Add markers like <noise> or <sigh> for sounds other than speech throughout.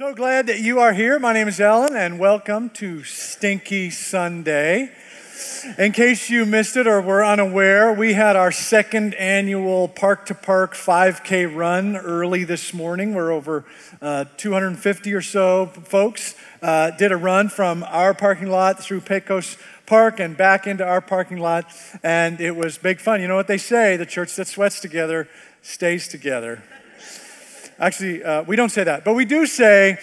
So glad that you are here. My name is Ellen, and welcome to Stinky Sunday. In case you missed it or were unaware, we had our second annual Park to Park 5K run early this morning. We're over uh, 250 or so folks uh, did a run from our parking lot through Pecos Park and back into our parking lot, and it was big fun. You know what they say the church that sweats together stays together. Actually, uh, we don't say that, but we do say,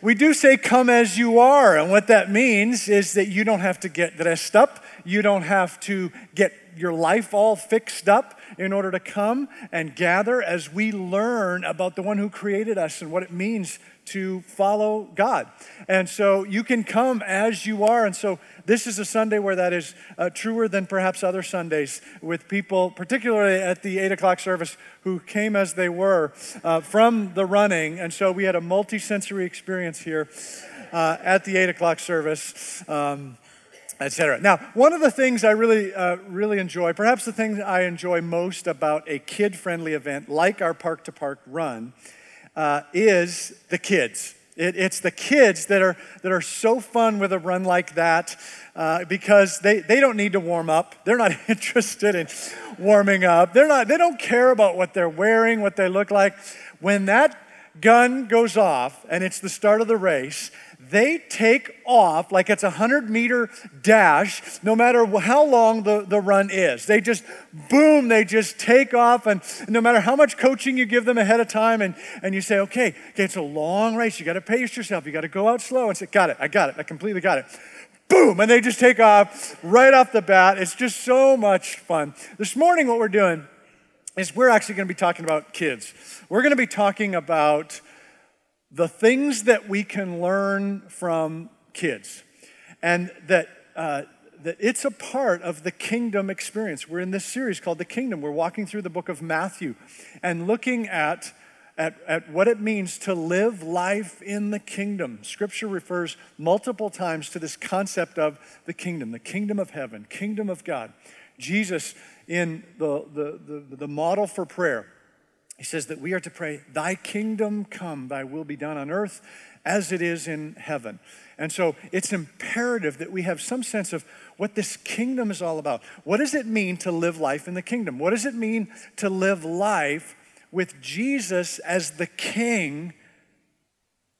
we do say, come as you are. And what that means is that you don't have to get dressed up. You don't have to get your life all fixed up in order to come and gather as we learn about the one who created us and what it means to follow God. And so you can come as you are. And so this is a Sunday where that is uh, truer than perhaps other Sundays with people, particularly at the 8 o'clock service, who came as they were uh, from the running. And so we had a multi-sensory experience here uh, at the 8 o'clock service. Um, Etc. Now, one of the things I really, uh, really enjoy, perhaps the thing I enjoy most about a kid-friendly event like our Park to Park run, uh, is the kids. It, it's the kids that are, that are so fun with a run like that uh, because they, they don't need to warm up. They're not <laughs> interested in warming up. They're not, they don't care about what they're wearing, what they look like. When that gun goes off and it's the start of the race, they take off like it's a 100 meter dash, no matter how long the, the run is. They just, boom, they just take off. And no matter how much coaching you give them ahead of time, and, and you say, okay, okay, it's a long race. You got to pace yourself. You got to go out slow and say, got it, I got it, I completely got it. Boom, and they just take off right off the bat. It's just so much fun. This morning, what we're doing is we're actually going to be talking about kids. We're going to be talking about the things that we can learn from kids, and that, uh, that it's a part of the kingdom experience. We're in this series called The Kingdom. We're walking through the book of Matthew and looking at, at, at what it means to live life in the kingdom. Scripture refers multiple times to this concept of the kingdom, the kingdom of heaven, kingdom of God. Jesus, in the, the, the, the model for prayer, he says that we are to pray, Thy kingdom come, Thy will be done on earth as it is in heaven. And so it's imperative that we have some sense of what this kingdom is all about. What does it mean to live life in the kingdom? What does it mean to live life with Jesus as the king?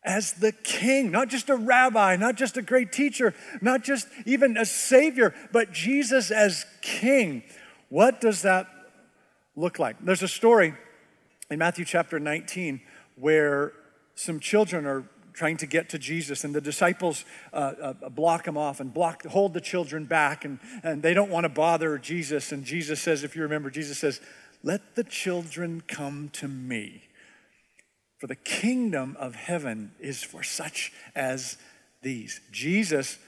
As the king, not just a rabbi, not just a great teacher, not just even a savior, but Jesus as king. What does that look like? There's a story in Matthew chapter 19 where some children are trying to get to Jesus, and the disciples uh, uh, block them off and block, hold the children back, and, and they don't want to bother Jesus. And Jesus says, if you remember, Jesus says, Let the children come to me, for the kingdom of heaven is for such as these. Jesus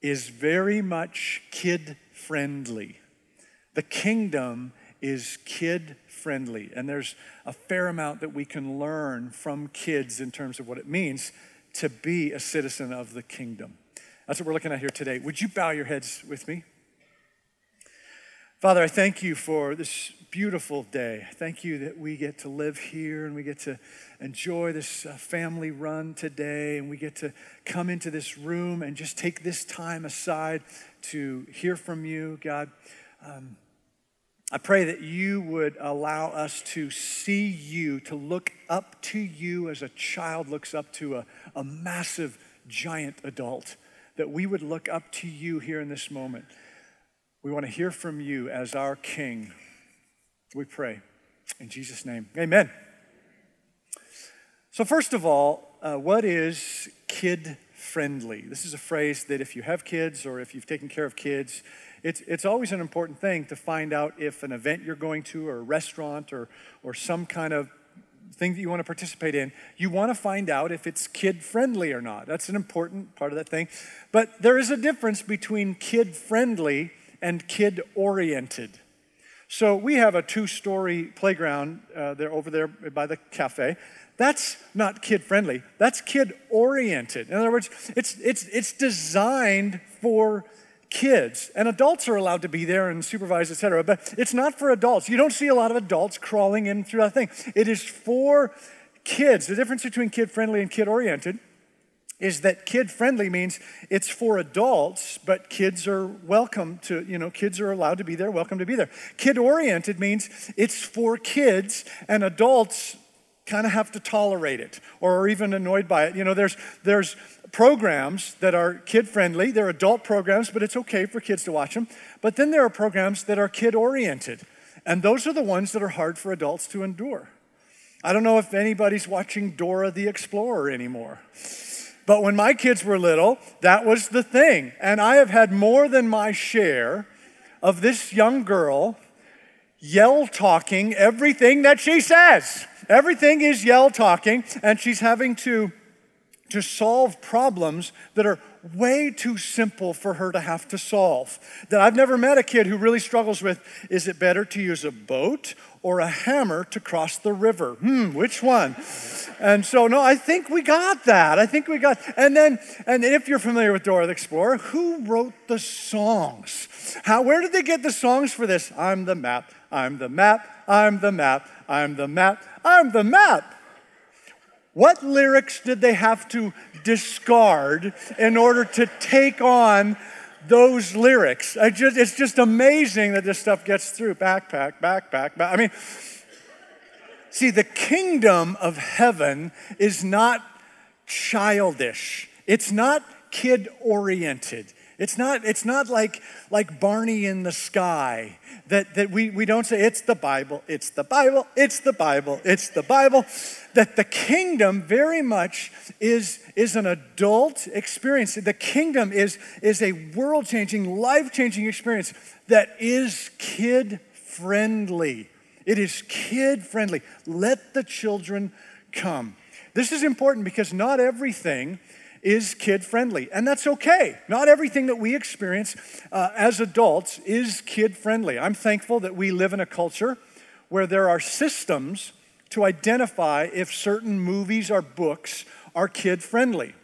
is very much kid friendly. The kingdom is kid friendly. And there's a fair amount that we can learn from kids in terms of what it means to be a citizen of the kingdom. That's what we're looking at here today. Would you bow your heads with me? Father, I thank you for this beautiful day. Thank you that we get to live here and we get to enjoy this uh, family run today and we get to come into this room and just take this time aside to hear from you, God. Um, I pray that you would allow us to see you, to look up to you as a child looks up to a, a massive, giant adult, that we would look up to you here in this moment. We want to hear from you as our King. We pray. In Jesus' name, amen. So, first of all, uh, what is kid friendly? This is a phrase that if you have kids or if you've taken care of kids, it's, it's always an important thing to find out if an event you're going to or a restaurant or, or some kind of thing that you want to participate in, you want to find out if it's kid friendly or not. That's an important part of that thing. But there is a difference between kid friendly and kid oriented. So we have a two story playground uh, there over there by the cafe. That's not kid friendly, that's kid oriented. In other words, it's, it's, it's designed for kids and adults are allowed to be there and supervise etc but it's not for adults you don't see a lot of adults crawling in through that thing it is for kids, the difference between kid friendly and kid oriented is that kid friendly means it's for adults, but kids are welcome to, you know, kids are allowed to be there, welcome to be there. Kid oriented means it's for kids and adults kind of have to tolerate it or are even annoyed by it. You know, there's there's programs that are kid friendly, they're adult programs, but it's okay for kids to watch them. But then there are programs that are kid oriented. And those are the ones that are hard for adults to endure. I don't know if anybody's watching Dora the Explorer anymore. But when my kids were little, that was the thing. And I have had more than my share of this young girl yell talking everything that she says. Everything is yell talking, and she's having to, to solve problems that are way too simple for her to have to solve. That I've never met a kid who really struggles with is it better to use a boat or a hammer to cross the river? Hmm, which one? And so, no, I think we got that. I think we got, and then, and if you're familiar with Dora the Explorer, who wrote the songs? How, where did they get the songs for this? I'm the map, I'm the map, I'm the map, I'm the map, I'm the map. What lyrics did they have to discard in order to take on those lyrics? Just, it's just amazing that this stuff gets through. Backpack, backpack, back. I mean, see, the kingdom of heaven is not childish, it's not kid oriented. It's not, it's not like, like Barney in the sky that, that we, we don't say, it's the Bible, it's the Bible, it's the Bible, it's the Bible. That the kingdom very much is, is an adult experience. The kingdom is, is a world changing, life changing experience that is kid friendly. It is kid friendly. Let the children come. This is important because not everything is kid friendly, and that's okay. Not everything that we experience uh, as adults is kid friendly. I'm thankful that we live in a culture where there are systems to identify if certain movies or books are kid friendly.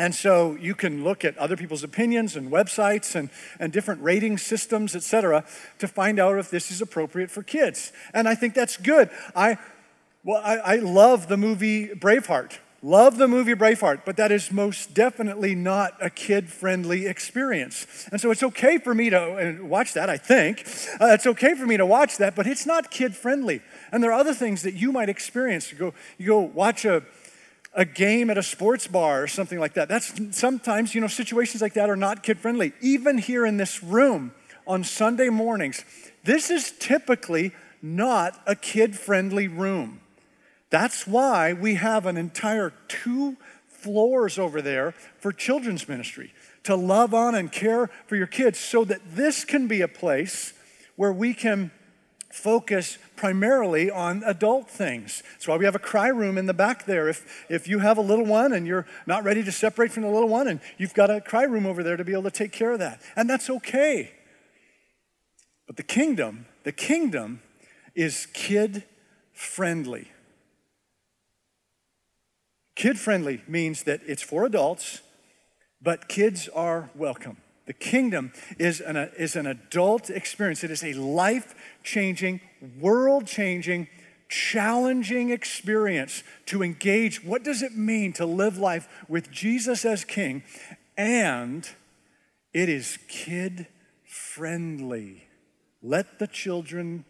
And so you can look at other people's opinions and websites and, and different rating systems, et cetera, to find out if this is appropriate for kids. And I think that's good. I, well, I, I love the movie Braveheart. Love the movie Braveheart, but that is most definitely not a kid friendly experience. And so it's okay for me to watch that, I think. Uh, it's okay for me to watch that, but it's not kid friendly. And there are other things that you might experience. You go, you go watch a, a game at a sports bar or something like that. That's sometimes, you know, situations like that are not kid friendly. Even here in this room on Sunday mornings, this is typically not a kid friendly room. That's why we have an entire two floors over there for children's ministry to love on and care for your kids so that this can be a place where we can focus primarily on adult things. That's why we have a cry room in the back there. If, if you have a little one and you're not ready to separate from the little one, and you've got a cry room over there to be able to take care of that. And that's okay. But the kingdom, the kingdom is kid friendly. Kid friendly means that it's for adults, but kids are welcome. The kingdom is an, uh, is an adult experience. It is a life changing, world changing, challenging experience to engage. What does it mean to live life with Jesus as king? And it is kid friendly. Let the children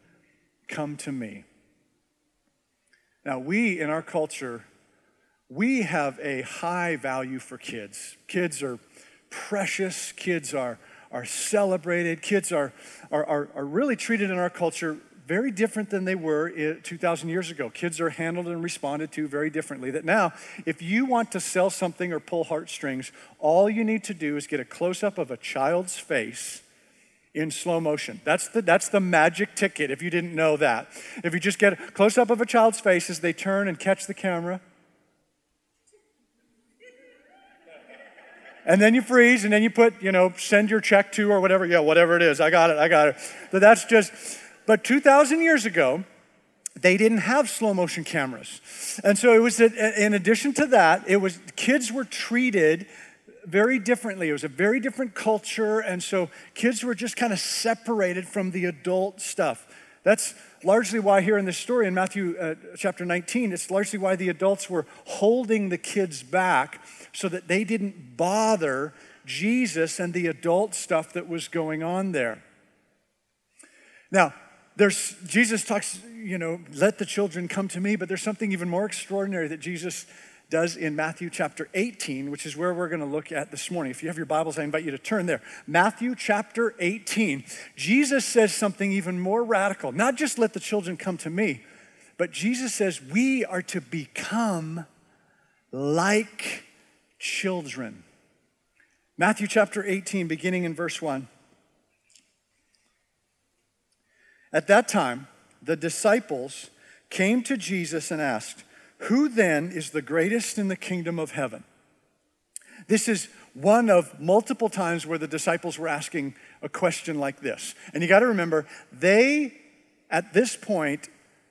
come to me. Now, we in our culture we have a high value for kids. Kids are precious, kids are, are celebrated, kids are, are, are, are really treated in our culture very different than they were 2,000 years ago. Kids are handled and responded to very differently. That now, if you want to sell something or pull heartstrings, all you need to do is get a close up of a child's face in slow motion. That's the, that's the magic ticket, if you didn't know that. If you just get a close up of a child's face as they turn and catch the camera, and then you freeze, and then you put, you know, send your check to or whatever. Yeah, whatever it is. I got it. I got it. But that's just, but 2,000 years ago, they didn't have slow motion cameras. And so it was, in addition to that, it was, kids were treated very differently. It was a very different culture. And so kids were just kind of separated from the adult stuff. That's largely why, here in this story in Matthew uh, chapter 19, it's largely why the adults were holding the kids back so that they didn't bother Jesus and the adult stuff that was going on there. Now, there's Jesus talks, you know, let the children come to me, but there's something even more extraordinary that Jesus does in Matthew chapter 18, which is where we're going to look at this morning. If you have your Bibles, I invite you to turn there. Matthew chapter 18. Jesus says something even more radical. Not just let the children come to me, but Jesus says we are to become like children. Matthew chapter 18, beginning in verse 1. At that time, the disciples came to Jesus and asked, Who then is the greatest in the kingdom of heaven? This is one of multiple times where the disciples were asking a question like this. And you got to remember, they, at this point,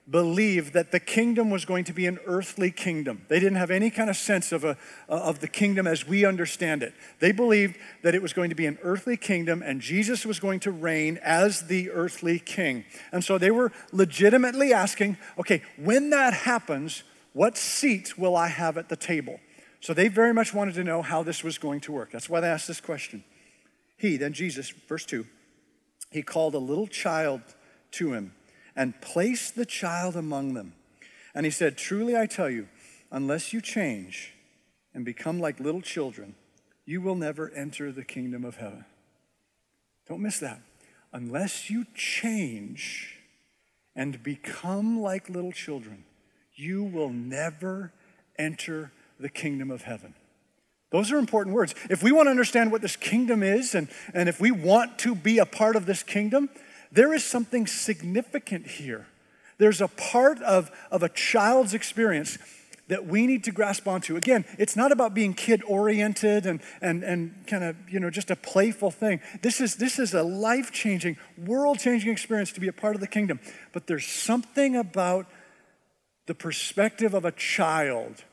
believed that the kingdom was going to be an earthly kingdom. They didn't have any kind of sense of, a, of the kingdom as we understand it. They believed that it was going to be an earthly kingdom and Jesus was going to reign as the earthly king. And so they were legitimately asking, okay, when that happens, what seat will I have at the table? So they very much wanted to know how this was going to work. That's why they asked this question. He, then Jesus, verse 2, he called a little child to him and placed the child among them. And he said, Truly I tell you, unless you change and become like little children, you will never enter the kingdom of heaven. Don't miss that. Unless you change and become like little children, you will never enter the kingdom of heaven. Those are important words. If we want to understand what this kingdom is and, and if we want to be a part of this kingdom, there is something significant here. There's a part of, of a child's experience that we need to grasp onto. Again, it's not about being kid oriented and, and, and kind of, you know, just a playful thing. This is, this is a life changing, world changing experience to be a part of the kingdom. But there's something about the perspective of a child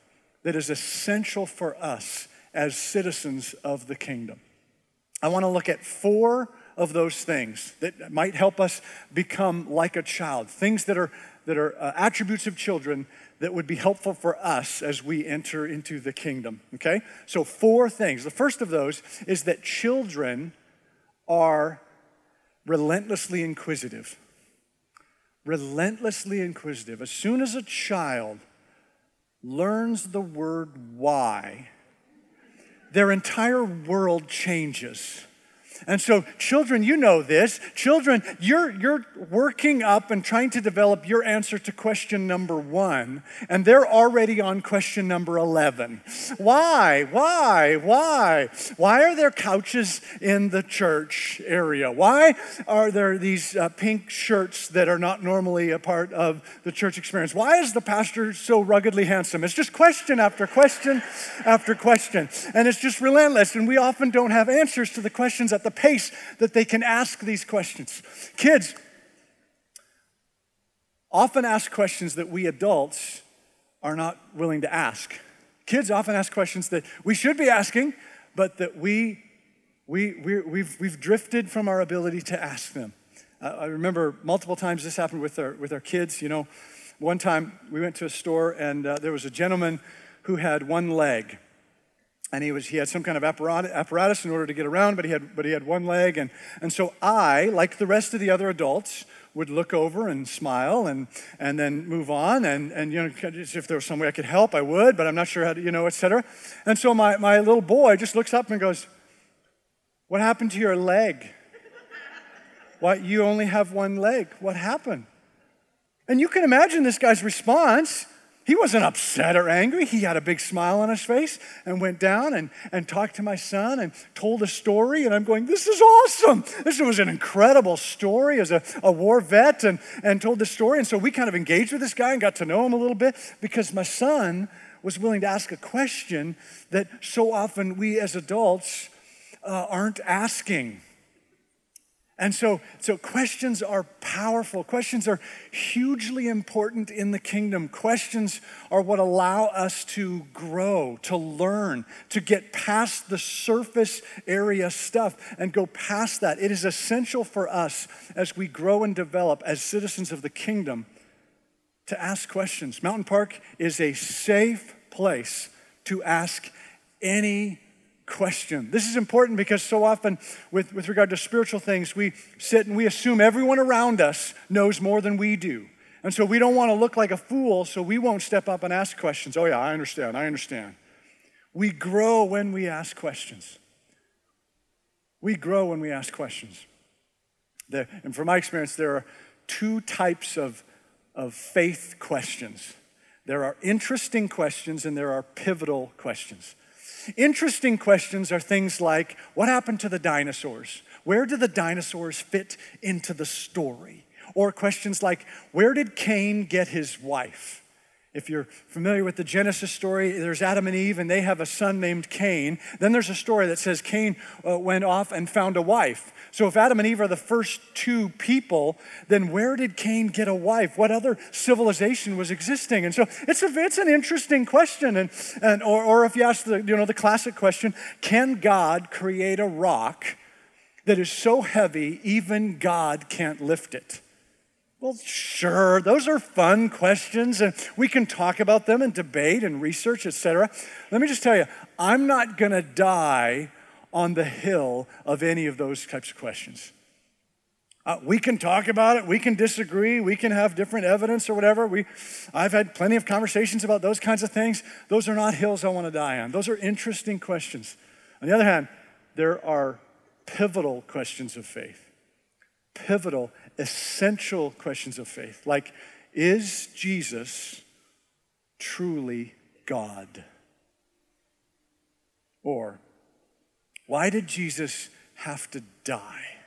that is essential for us as citizens of the kingdom. I want to look at four of those things that might help us become like a child, things that are, that are uh, attributes of children that would be helpful for us as we enter into the kingdom. Okay? So, four things. The first of those is that children are relentlessly inquisitive. Relentlessly inquisitive. As soon as a child learns the word why, their entire world changes. And so, children, you know this. Children, you're, you're working up and trying to develop your answer to question number one, and they're already on question number 11. Why? Why? Why? Why are there couches in the church area? Why are there these uh, pink shirts that are not normally a part of the church experience? Why is the pastor so ruggedly handsome? It's just question after question after question, and it's just relentless, and we often don't have answers to the questions at the pace that they can ask these questions. Kids often ask questions that we adults are not willing to ask. Kids often ask questions that we should be asking, but that we, we, we we've, we've drifted from our ability to ask them. Uh, I remember multiple times this happened with our, with our kids. You know, one time we went to a store and uh, there was a gentleman who had one leg and he was he had some kind of apparatus in order to get around but he had but he had one leg. And and so i like the rest of the other adults would look over and smile and and then move on. And and you know if there was some way i could help i would but i'm not sure how to you know etc and so my my little boy just looks up and goes what happened to your leg? <laughs> Why you only have one leg. What happened? And you can imagine this guy's response he wasn't upset or angry. He had a big smile on his face and went down and, and talked to my son and told a story. And I'm going, This is awesome. This was an incredible story as a, a war vet and, and told the story. And so we kind of engaged with this guy and got to know him a little bit because my son was willing to ask a question that so often we as adults uh, aren't asking. And so, so questions are powerful. Questions are hugely important in the kingdom. Questions are what allow us to grow, to learn, to get past the surface area stuff and go past that. It is essential for us as we grow and develop as citizens of the kingdom to ask questions. Mountain Park is a safe place to ask any question. This is important because so often, with, with regard to spiritual things, we sit and we assume everyone around us knows more than we do. And so we don't want to look like a fool, so we won't step up and ask questions. Oh, yeah, I understand, I understand. We grow when we ask questions. We grow when we ask questions. The, and from my experience, there are two types of, of faith questions there are interesting questions and there are pivotal questions. Interesting questions are things like what happened to the dinosaurs? Where do the dinosaurs fit into the story? Or questions like where did Cain get his wife? If you're familiar with the Genesis story, there's Adam and Eve, and they have a son named Cain. Then there's a story that says Cain uh, went off and found a wife. So if Adam and Eve are the first two people, then where did Cain get a wife? What other civilization was existing? And so it's, a, it's an interesting question. And, and, or, or if you ask the, you know, the classic question, can God create a rock that is so heavy even God can't lift it? Well, sure, those are fun questions, and we can talk about them and debate and research, etc. Let me just tell you, I'm not going to die on the hill of any of those types of questions. Uh, we can talk about it, we can disagree, we can have different evidence or whatever. We, I've had plenty of conversations about those kinds of things. Those are not hills I want to die on. Those are interesting questions. On the other hand, there are pivotal questions of faith. Pivotal essential questions of faith, like is Jesus truly God? Or why did Jesus have to die?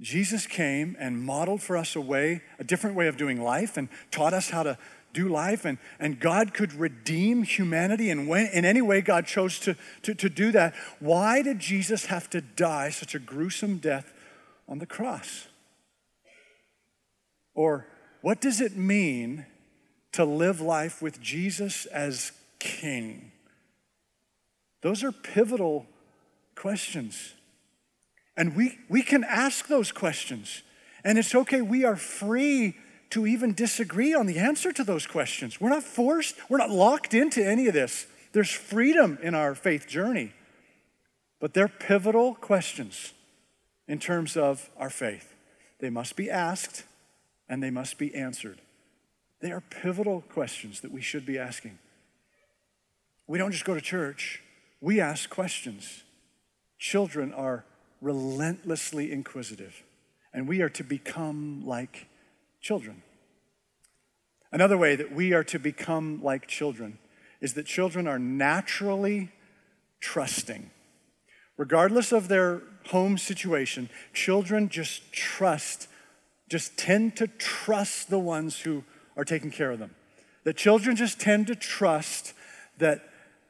Jesus came and modeled for us a way, a different way of doing life, and taught us how to do life, and, and God could redeem humanity and in any way God chose to, to, to do that. Why did Jesus have to die such a gruesome death on the cross? Or what does it mean to live life with Jesus as King? Those are pivotal questions. And we, we can ask those questions. And it's okay, we are free to even disagree on the answer to those questions. We're not forced, we're not locked into any of this. There's freedom in our faith journey. But they're pivotal questions in terms of our faith. They must be asked, and they must be answered. They are pivotal questions that we should be asking. We don't just go to church, we ask questions. Children are relentlessly inquisitive, and we are to become like children. Another way that we are to become like children is that children are naturally trusting. Regardless of their home situation, children just trust just tend to trust the ones who are taking care of them. The children just tend to trust that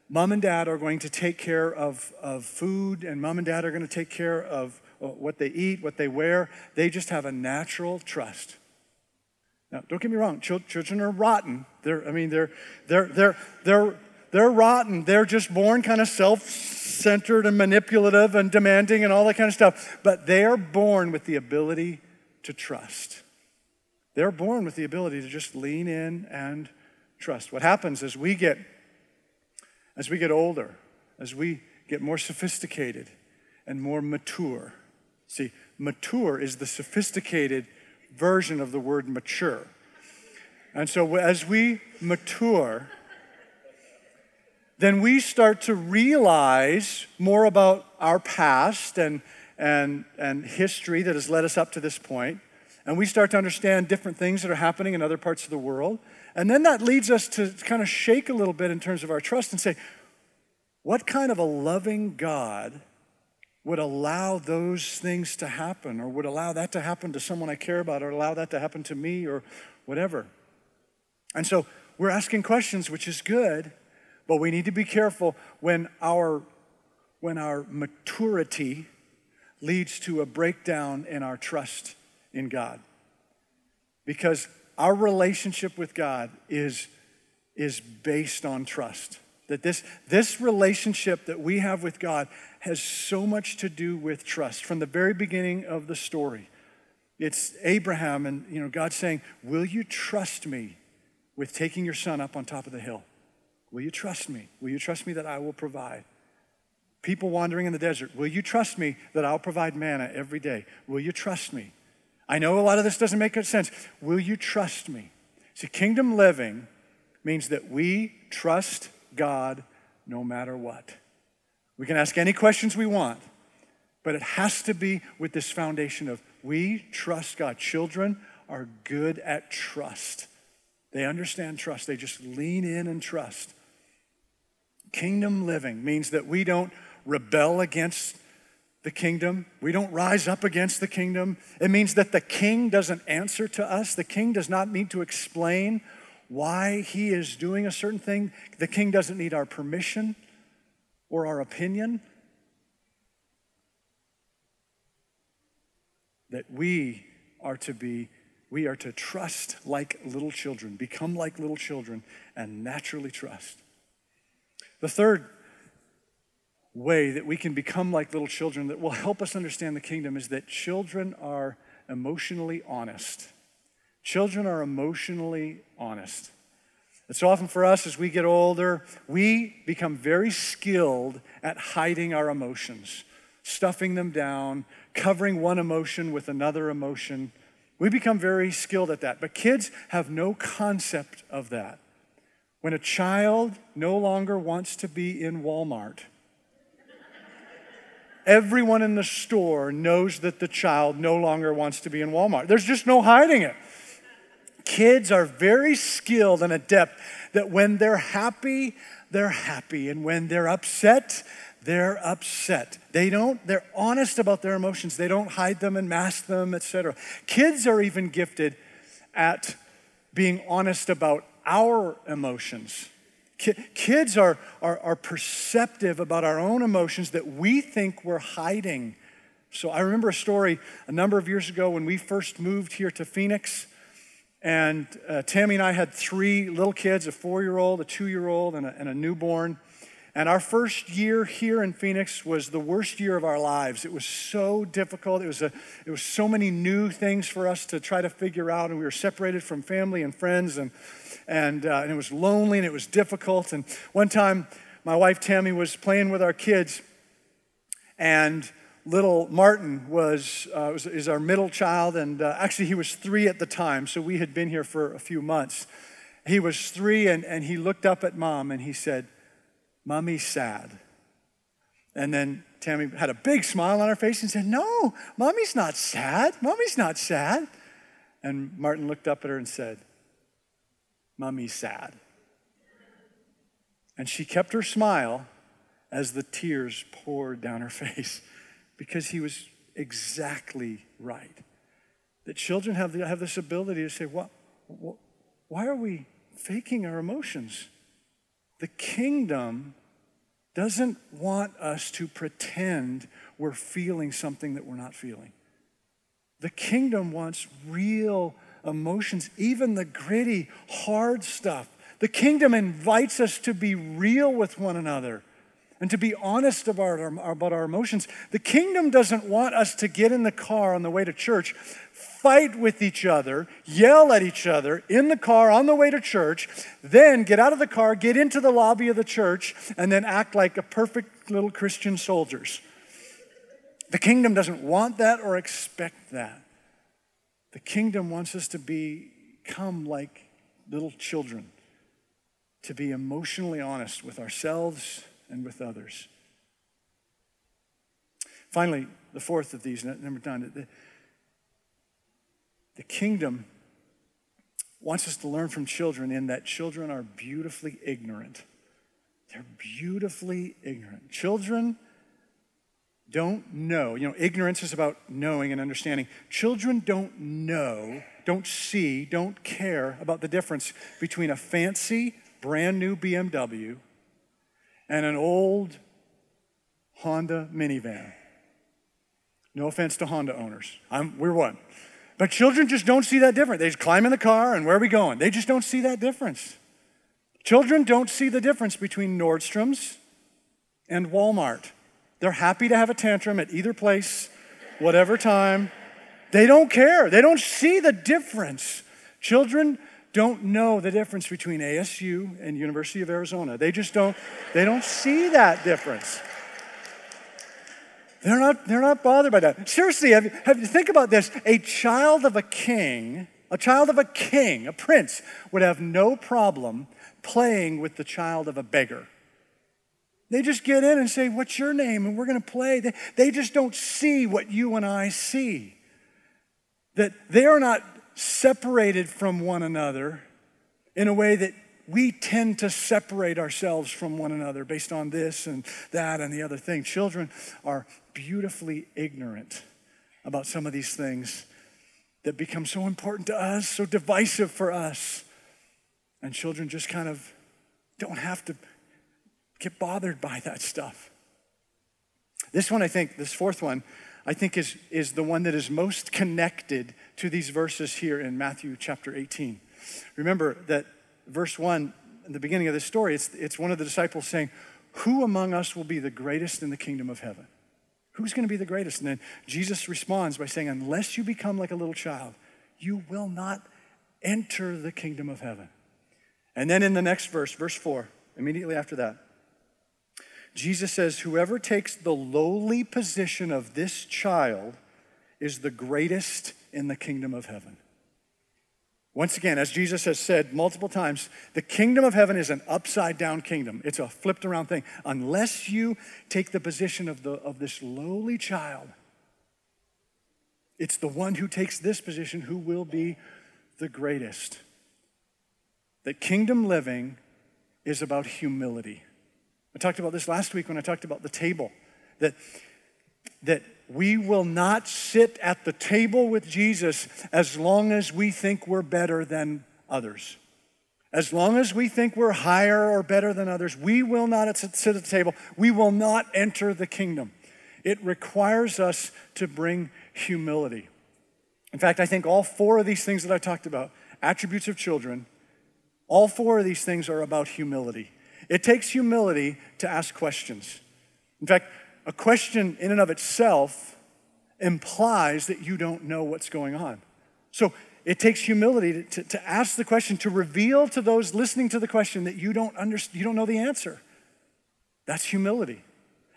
mom and dad are going to take care of, of food and mom and dad are going to take care of uh, what they eat, what they wear. They just have a natural trust. Now, don't get me wrong, children are rotten. They're, I mean, they're, they're, they're, they're, they're rotten. They're just born kind of self centered and manipulative and demanding and all that kind of stuff. But they are born with the ability to trust. They're born with the ability to just lean in and trust. What happens as we get as we get older, as we get more sophisticated and more mature. See, mature is the sophisticated version of the word mature. And so as we mature, then we start to realize more about our past and and, and history that has led us up to this point, and we start to understand different things that are happening in other parts of the world. And then that leads us to kind of shake a little bit in terms of our trust and say, what kind of a loving God would allow those things to happen, or would allow that to happen to someone I care about, or allow that to happen to me, or whatever? And so we're asking questions, which is good, but we need to be careful when our, when our maturity leads to a breakdown in our trust in God. Because our relationship with God is, is based on trust. That this, this relationship that we have with God has so much to do with trust from the very beginning of the story. It's Abraham and you know God saying, "Will you trust me with taking your son up on top of the hill? Will you trust me? Will you trust me that I will provide?" People wandering in the desert, "Will you trust me that I'll provide manna every day? Will you trust me?" I know a lot of this doesn't make sense. Will you trust me? See, kingdom living means that we trust God no matter what. We can ask any questions we want, but it has to be with this foundation of we trust God. Children are good at trust. They understand trust, they just lean in and trust. Kingdom living means that we don't rebel against the kingdom. We don't rise up against the kingdom. It means that the king doesn't answer to us. The king does not need to explain why he is doing a certain thing. The king doesn't need our permission or our opinion. That we are to be, we are to trust like little children, become like little children, and naturally trust. The third way that we can become like little children that will help us understand the kingdom is that children are emotionally honest. Children are emotionally honest. And so often for us, as we get older, we become very skilled at hiding our emotions, stuffing them down, covering one emotion with another emotion. We become very skilled at that. But kids have no concept of that. When a child no longer wants to be in Walmart, everyone in the store knows that the child no longer wants to be in Walmart. There's just no hiding it. Kids are very skilled and adept that when they're happy, they're happy. And when they're upset, they're upset. They don't, they're honest about their emotions. They don't hide them and mask them, etc. Kids are even gifted at being honest about our emotions. Kids are, are, are perceptive about our own emotions that we think we're hiding. So I remember a story a number of years ago when we first moved here to Phoenix. And uh, Tammy and I had three little kids a four year old, a two year old, and, and a newborn. And our first year here in Phoenix was the worst year of our lives. It was so difficult. It was, a, it was so many new things for us to try to figure out. And we were separated from family and friends. And, and, uh, and it was lonely and it was difficult. And one time, my wife Tammy was playing with our kids. And little Martin was, uh, was is our middle child, and uh, actually he was three at the time, so we had been here for a few months. He was three, and, and he looked up at mom and he said, "Mommy's sad." And then Tammy had a big smile on her face and said, "No, mommy's not sad. Mommy's not sad." And Martin looked up at her and said, "Mommy's sad." And she kept her smile as the tears poured down her <laughs> face because he was exactly right. That children have, the, have this ability to say, what, what, why are we faking our emotions? The kingdom doesn't want us to pretend we're feeling something that we're not feeling. The kingdom wants real emotions, even the gritty, hard stuff. The kingdom invites us to be real with one another and to be honest about our, about our emotions. The kingdom doesn't want us to get in the car on the way to church, fight with each other, yell at each other in the car on the way to church, then get out of the car, get into the lobby of the church, and then act like a perfect little Christian soldiers. The kingdom doesn't want that or expect that. The kingdom wants us to become like little children, to be emotionally honest with ourselves and with others. Finally, the fourth of these, number nine, the, the kingdom wants us to learn from children in that children are beautifully ignorant. They're beautifully ignorant. Children don't know. You know, ignorance is about knowing and understanding. Children don't know, don't see, don't care about the difference between a fancy, brand new BMW and an old Honda minivan. No offense to Honda owners. I'm, we're one. But children just don't see that difference. They just climb in the car and where are we going? They just don't see that difference. Children don't see the difference between Nordstrom's and Walmart. They're happy to have a tantrum at either place, whatever time. They don't care. They don't see the difference. Children don't know the difference between ASU and University of Arizona. They just don't they don't see that difference. They're not, they're not bothered by that. Seriously, have you, have you think about this. A child of a king, a child of a king, a prince, would have no problem playing with the child of a beggar. They just get in and say, What's your name? And we're going to play. They, they just don't see what you and I see. That they are not separated from one another in a way that we tend to separate ourselves from one another based on this and that and the other thing. Children are beautifully ignorant about some of these things that become so important to us, so divisive for us. And children just kind of don't have to get bothered by that stuff. This one, I think, this fourth one, I think is, is the one that is most connected to these verses here in Matthew chapter 18. Remember that verse 1, in the beginning of the story, it's, it's one of the disciples saying, Who among us will be the greatest in the kingdom of heaven? Who's going to be the greatest? And then Jesus responds by saying, Unless you become like a little child, you will not enter the kingdom of heaven. And then in the next verse, verse 4, immediately after that, Jesus says, Whoever takes the lowly position of this child is the greatest in the kingdom of heaven. Once again, as Jesus has said multiple times, the kingdom of heaven is an upside down kingdom. It's a flipped around thing. Unless you take the position of, the, of this lowly child, it's the one who takes this position who will be the greatest. That kingdom living is about humility. I talked about this last week when I talked about the table. That, that we will not sit at the table with Jesus as long as we think we're better than others. As long as we think we're higher or better than others, we will not sit at the table. We will not enter the kingdom. It requires us to bring humility. In fact, I think all four of these things that I talked about, attributes of children, all four of these things are about humility. It takes humility to ask questions. In fact, a question in and of itself implies that you don't know what's going on. So it takes humility to, to, to, ask the question, to reveal to those listening to the question that you don't, understand, you don't know the answer. That's humility.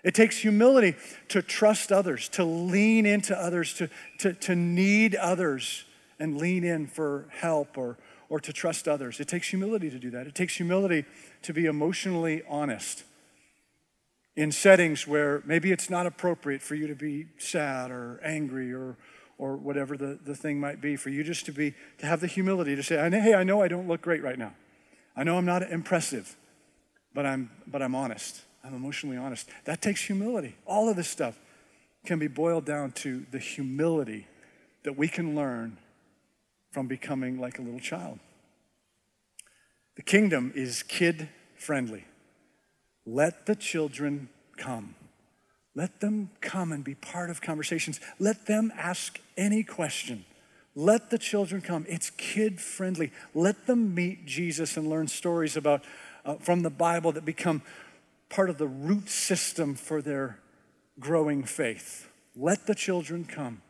It takes humility to trust others, to lean into others, to, to, to need others and lean in for help or, or to trust others. It takes humility to do that. It takes humility to be emotionally honest in settings where maybe it's not appropriate for you to be sad or angry or or whatever the, the thing might be for you just to be to have the humility to say hey i know i don't look great right now i know i'm not impressive but i'm but i'm honest i'm emotionally honest that takes humility all of this stuff can be boiled down to the humility that we can learn from becoming like a little child the kingdom is kid friendly let the children come. Let them come and be part of conversations. Let them ask any question. Let the children come. It's kid friendly. Let them meet Jesus and learn stories about uh, from the Bible that become part of the root system for their growing faith. Let the children come.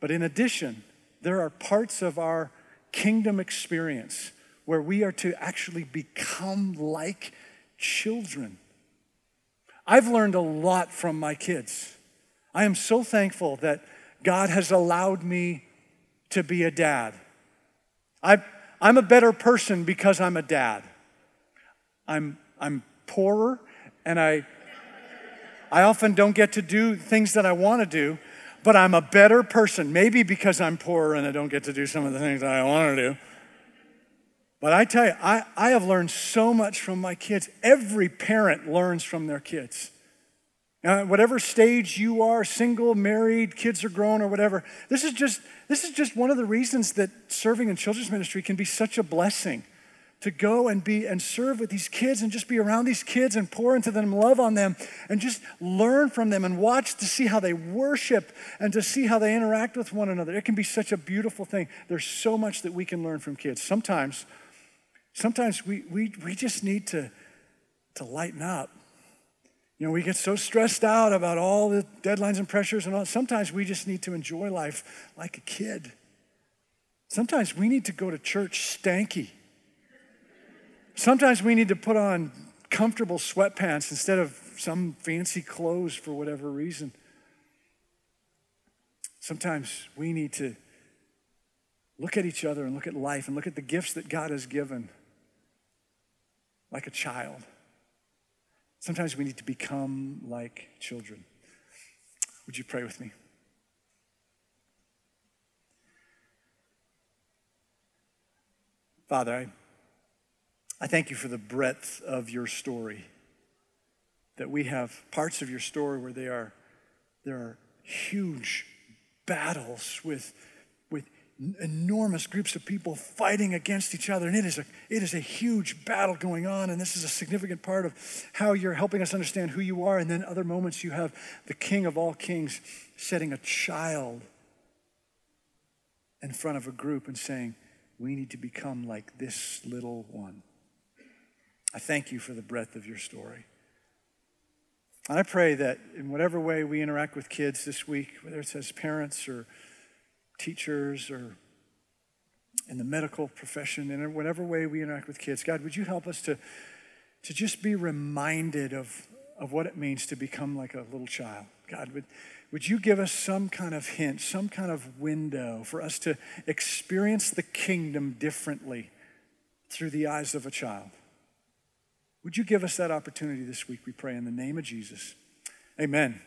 But in addition, there are parts of our kingdom experience where we are to actually become like children. I've learned a lot from my kids. I am so thankful that God has allowed me to be a dad. I, I'm a better person because I'm a dad. I'm, I'm poorer and I, I often don't get to do things that I want to do, but I'm a better person. Maybe because I'm poorer and I don't get to do some of the things that I want to do. But I tell you, I, I have learned so much from my kids. Every parent learns from their kids. Now, whatever stage you are, single, married, kids are grown, or whatever, this is just this is just one of the reasons that serving in children's ministry can be such a blessing. To go and be and serve with these kids and just be around these kids and pour into them, love on them, and just learn from them and watch to see how they worship and to see how they interact with one another. It can be such a beautiful thing. There's so much that we can learn from kids. Sometimes, sometimes we, we, we just need to, to lighten up. You know, we get so stressed out about all the deadlines and pressures and all. Sometimes we just need to enjoy life like a kid. Sometimes we need to go to church stanky Sometimes we need to put on comfortable sweatpants instead of some fancy clothes for whatever reason. Sometimes we need to look at each other and look at life and look at the gifts that God has given like a child. Sometimes we need to become like children. Would you pray with me? Father, I I thank you for the breadth of your story. That we have parts of your story where they are, there are huge battles with, with enormous groups of people fighting against each other. And it is, a, it is a huge battle going on. And this is a significant part of how you're helping us understand who you are. And then other moments you have the King of all kings setting a child in front of a group and saying, We need to become like this little one. I thank you for the breadth of your story. And I pray that in whatever way we interact with kids this week, whether it's as parents or teachers or in the medical profession, in whatever way we interact with kids, God, would you help us to, to just be reminded of, of what it means to become like a little child? God, would, would you give us some kind of hint, some kind of window for us to experience the kingdom differently through the eyes of a child? Would you give us that opportunity this week, we pray, in the name of Jesus? Amen.